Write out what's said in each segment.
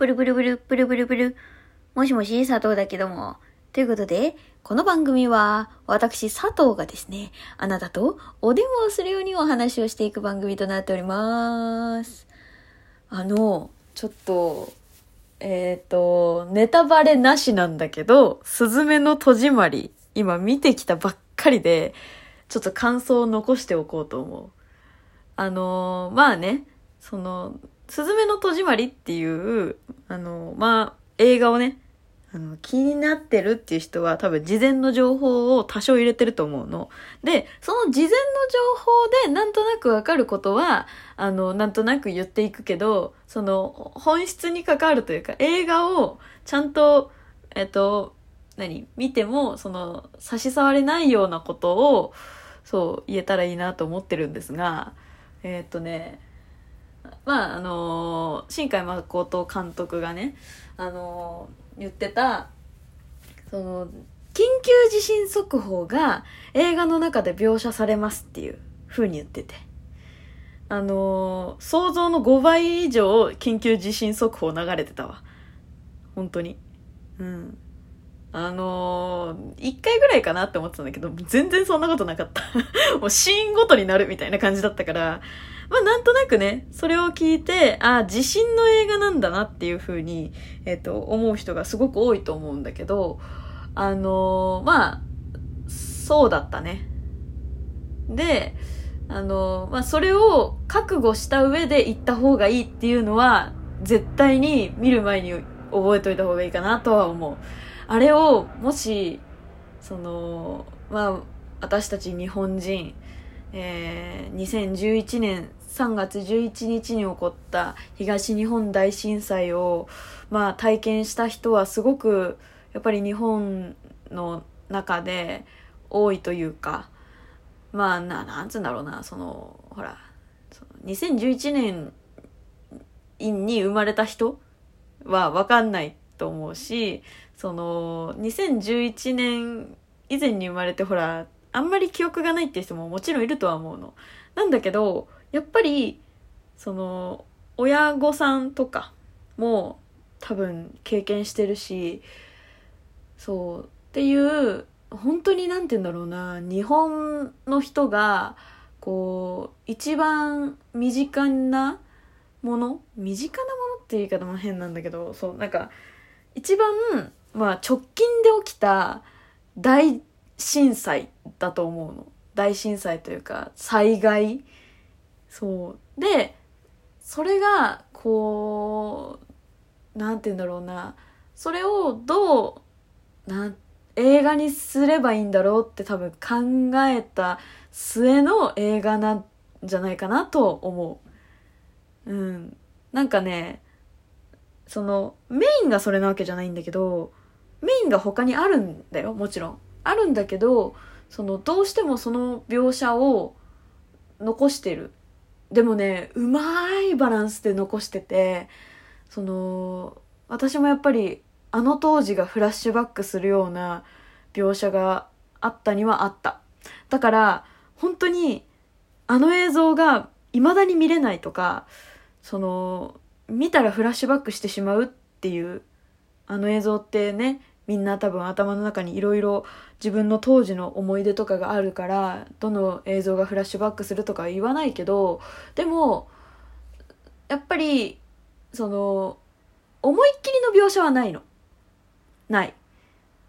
ブルブルブル、ブルブルブル。もしもし、佐藤だけども。ということで、この番組は、私、佐藤がですね、あなたとお電話をするようにお話をしていく番組となっております。あの、ちょっと、えっ、と、ネタバレなしなんだけど、すずめの戸締まり、今見てきたばっかりで、ちょっと感想を残しておこうと思う。あのまあね、その、すずめの戸締まりっていう、あのまあ、映画をね、あの、気になってるっていう人は多分事前の情報を多少入れてると思うの。で、その事前の情報でなんとなくわかることは、あの、なんとなく言っていくけど、その、本質に関わるというか、映画をちゃんと、えっと、何見ても、その、差し障れないようなことを、そう、言えたらいいなと思ってるんですが、えっとね、まあ、あの新海誠監督がね、あの言ってた、その、緊急地震速報が映画の中で描写されますっていう風に言ってて。あの想像の5倍以上緊急地震速報流れてたわ。本当に。うん。あのー、1回ぐらいかなって思ってたんだけど、全然そんなことなかった。もうシーンごとになるみたいな感じだったから、まあなんとなくね、それを聞いて、ああ、地震の映画なんだなっていう風に、えっ、と、思う人がすごく多いと思うんだけど、あのーまあ、そうだったね。で、あのーまあそれを覚悟した上で行った方がいいっていうのは、絶対に見る前に覚えといた方がいいかなとは思う。あれを、もし、その、まあ、私たち日本人、えー2011年3月11日に起こった東日本大震災を、まあ、体験した人はすごくやっぱり日本の中で多いというかまあななんつうんだろうなそのほらその2011年に生まれた人は分かんないと思うしその2011年以前に生まれてほらあんまり記憶がないっていう人ももちろんいるとは思うの。なんだけど、やっぱり、その、親御さんとかも多分経験してるし、そう、っていう、本当になんて言うんだろうな、日本の人が、こう、一番身近なもの身近なものって言い方も変なんだけど、そう、なんか、一番、まあ直近で起きた大震災だと思うの。大震災というか、災害。そう。で、それが、こう、なんて言うんだろうな。それをどう、な、映画にすればいいんだろうって多分考えた末の映画なんじゃないかなと思う。うん。なんかね、その、メインがそれなわけじゃないんだけど、メインが他にあるんだよ、もちろん。あるんだけど、その、どうしてもその描写を残してる。でもね、うまいバランスで残してて、その、私もやっぱり、あの当時がフラッシュバックするような描写があったにはあった。だから、本当に、あの映像が未だに見れないとか、その、見たらフラッシュバックしてしまうっていう、あの映像ってね、みんな多分頭の中にいろいろ自分の当時の思い出とかがあるから、どの映像がフラッシュバックするとかは言わないけど、でも、やっぱり、その、思いっきりの描写はないの。ない。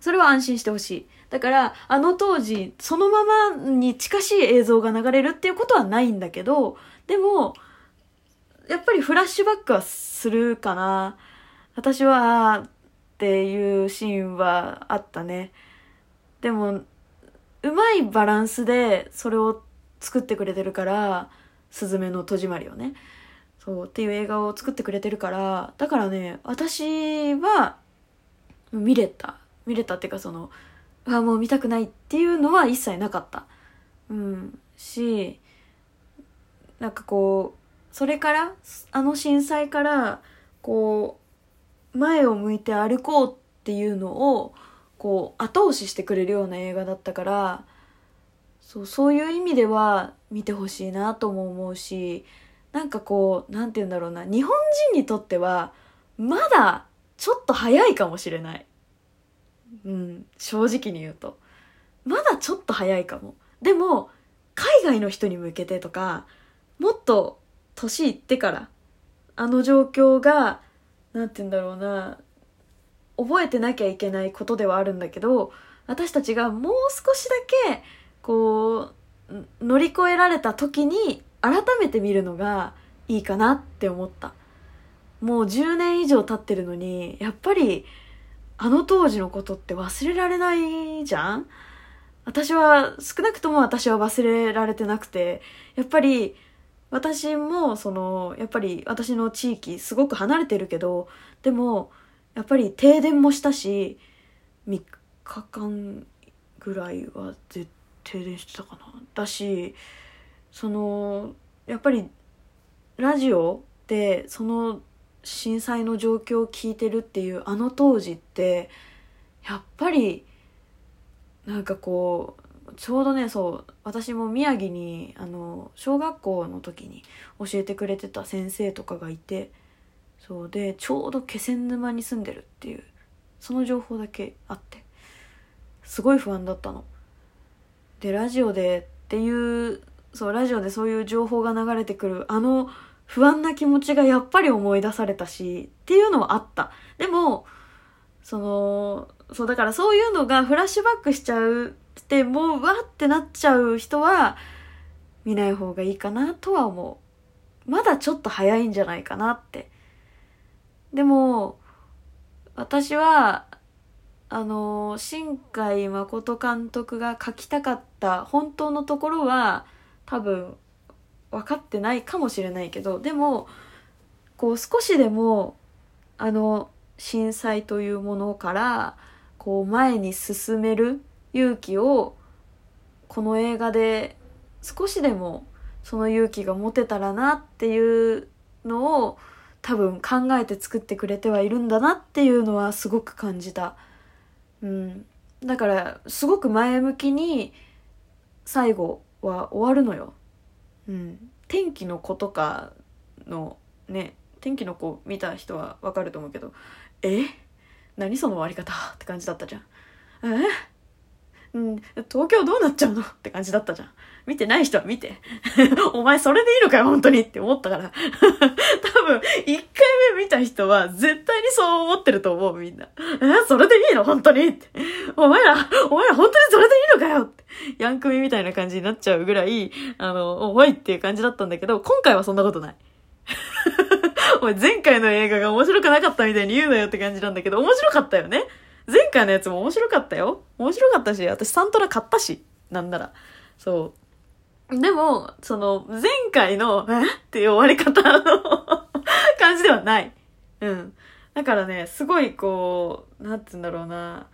それは安心してほしい。だから、あの当時、そのままに近しい映像が流れるっていうことはないんだけど、でも、やっぱりフラッシュバックはするかな。私は、っていうシーンはあったね。でも、うまいバランスでそれを作ってくれてるから、すずめの戸締まりをね。そう、っていう映画を作ってくれてるから、だからね、私は、見れた。見れたっていうかその、あ、もう見たくないっていうのは一切なかった。うん。し、なんかこう、それから、あの震災から、こう、前を向いて歩こうっていうのを、こう、後押ししてくれるような映画だったから、そう、そういう意味では見てほしいなとも思うし、なんかこう、なんて言うんだろうな、日本人にとっては、まだちょっと早いかもしれない。うん、正直に言うと。まだちょっと早いかも。でも、海外の人に向けてとか、もっと年いってから、あの状況が、なんて言うんだろうな、覚えてなきゃいけないことではあるんだけど、私たちがもう少しだけ、こう、乗り越えられた時に、改めて見るのがいいかなって思った。もう10年以上経ってるのに、やっぱり、あの当時のことって忘れられないじゃん？私は、少なくとも私は忘れられてなくて、やっぱり、私も、その、やっぱり私の地域すごく離れてるけど、でも、やっぱり停電もしたし、3日間ぐらいは停電してたかな。だし、その、やっぱり、ラジオで、その震災の状況を聞いてるっていうあの当時ってやっぱりなんかこうちょうどねそう私も宮城にあの小学校の時に教えてくれてた先生とかがいてそうでちょうど気仙沼に住んでるっていうその情報だけあってすごい不安だったの。でラジオでっていうそうラジオでそういう情報が流れてくるあの不安な気持ちがやっぱり思い出されたし、っていうのはあった。でも、その、そうだからそういうのがフラッシュバックしちゃうて、もうわってなっちゃう人は、見ない方がいいかなとは思う。まだちょっと早いんじゃないかなって。でも、私は、あの、新海誠監督が書きたかった本当のところは、多分分かってないかもしれないけどでもこう少しでもあの震災というものからこう前に進める勇気をこの映画で少しでもその勇気が持てたらなっていうのを多分考えて作ってくれてはいるんだなっていうのはすごく感じた。うん。だからすごく前向きに最後は終わるのよ。うん、天気の子とかのね天気の子見た人はわかると思うけどえ？何その終わり方って感じだったじゃんえ？うん、東京どうなっちゃうの？って感じだったじゃん。見てない人は見て。お前それでいいのかよ、本当にって思ったから。多分、一回目見た人は絶対にそう思ってると思う、みんな。え、それでいいの？本当にって。お前ら、お前ら本当にそれでいいのかよって。ヤンクミみたいな感じになっちゃうぐらい、あの、おいっていう感じだったんだけど、今回はそんなことない。お前前回の映画が面白くなかったみたいに言うなよって感じなんだけど、面白かったよね。前回のやつも面白かったよ。面白かったし、私サントラ買ったし、なんなら。そう。でも、その、前回の、え？っていう終わり方の 感じではない。うん。だからね、すごいこう、なんつうんだろうな。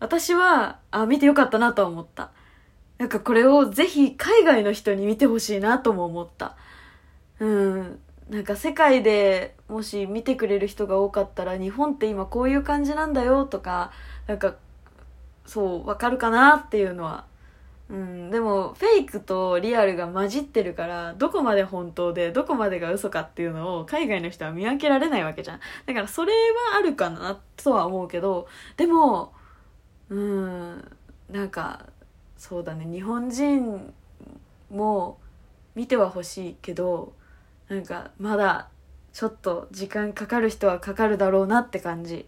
私は、あ、見てよかったなとは思った。なんかこれをぜひ海外の人に見てほしいなとも思った。うん。なんか世界でもし見てくれる人が多かったら日本って今こういう感じなんだよとかなんかそうわかるかなっていうのは。うんでもフェイクとリアルが混じってるからどこまで本当でどこまでが嘘かっていうのを海外の人は見分けられないわけじゃん。だからそれはあるかなとは思うけどでもうんなんかそうだね日本人も見てはほしいけどなんかまだちょっと時間かかる人はかかるだろうなって感じ。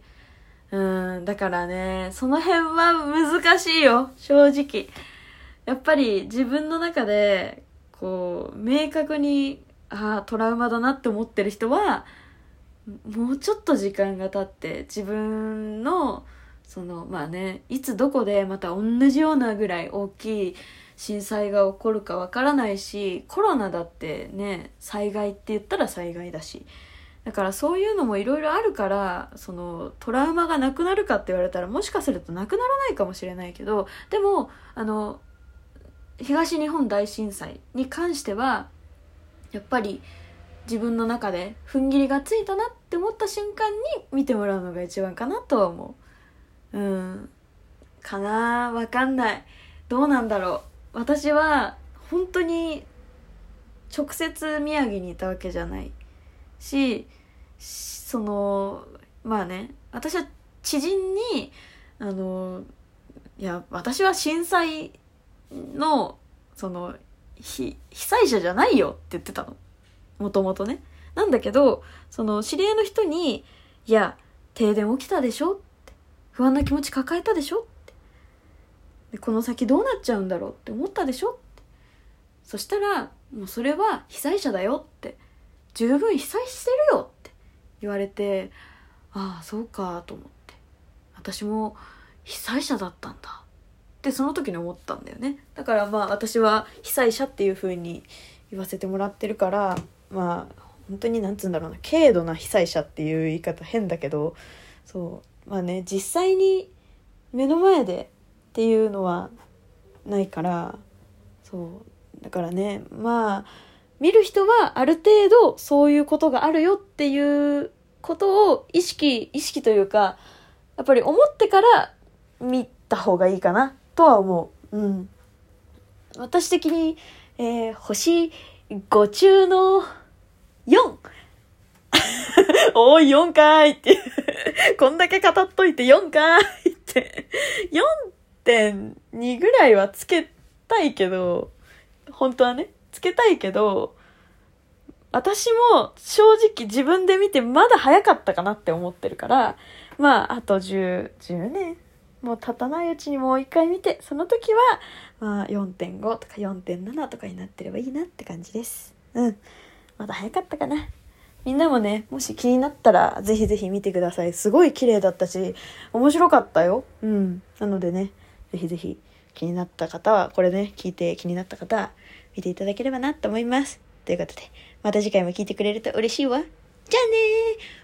うん、だからね、その辺は難しいよ、正直。やっぱり自分の中で、こう、明確に、ああ、トラウマだなって思ってる人は、もうちょっと時間が経って自分の、その、まあね、いつどこでまた同じようなぐらい大きい震災が起こるかわからないしコロナだってね災害って言ったら災害だし。だからそういうのもいろいろあるからそのトラウマがなくなるかって言われたらもしかするとなくならないかもしれないけどでもあの東日本大震災に関してはやっぱり自分の中で踏ん切りがついたなって思った瞬間に見てもらうのが一番かなとは思う。うん。かなわかんない。どうなんだろう。私は本当に直接宮城にいたわけじゃないしそのまあね私は知人にあのいや私は震災のその被災者じゃないよって言ってたの。もともとね。なんだけどその知り合いの人に「いや停電起きたでしょ?」って。不安な気持ち抱えたでしょこの先どうなっちゃうんだろうって思ったでしょ？そしたらもうそれは被災者だよって。十分被災してるよって言われてああそうかと思って。私も被災者だったんだってその時に思ったんだよね。だからまあ私は被災者っていう風に言わせてもらってるからまあ本当になんつうんだろうな軽度な被災者っていう言い方変だけどそうまあね実際に目の前でっていうのはないからそうだからねまあ見る人はある程度そういうことがあるよっていうことを意識意識というかやっぱり思ってから見た方がいいかなとは思う。うん。私的に、えー、星5中の 4! おい、4かいってこんだけ語っといて4かいって4.2ぐらいはつけたいけど、本当はね、つけたいけど、私も正直自分で見てまだ早かったかなって思ってるから、まあ、あと10、10年もう経たないうちにもう一回見て、その時は、まあ、4.5とか4.7とかになってればいいなって感じです。うん。まだ早かったかな。みんなもね、もし気になったら、ぜひぜひ見てください。すごい綺麗だったし、面白かったよ。うん。なのでね、ぜひぜひ気になった方は、これね、聞いて気になった方は、見ていただければなと思います。ということで、また次回も聞いてくれると嬉しいわ。じゃあねー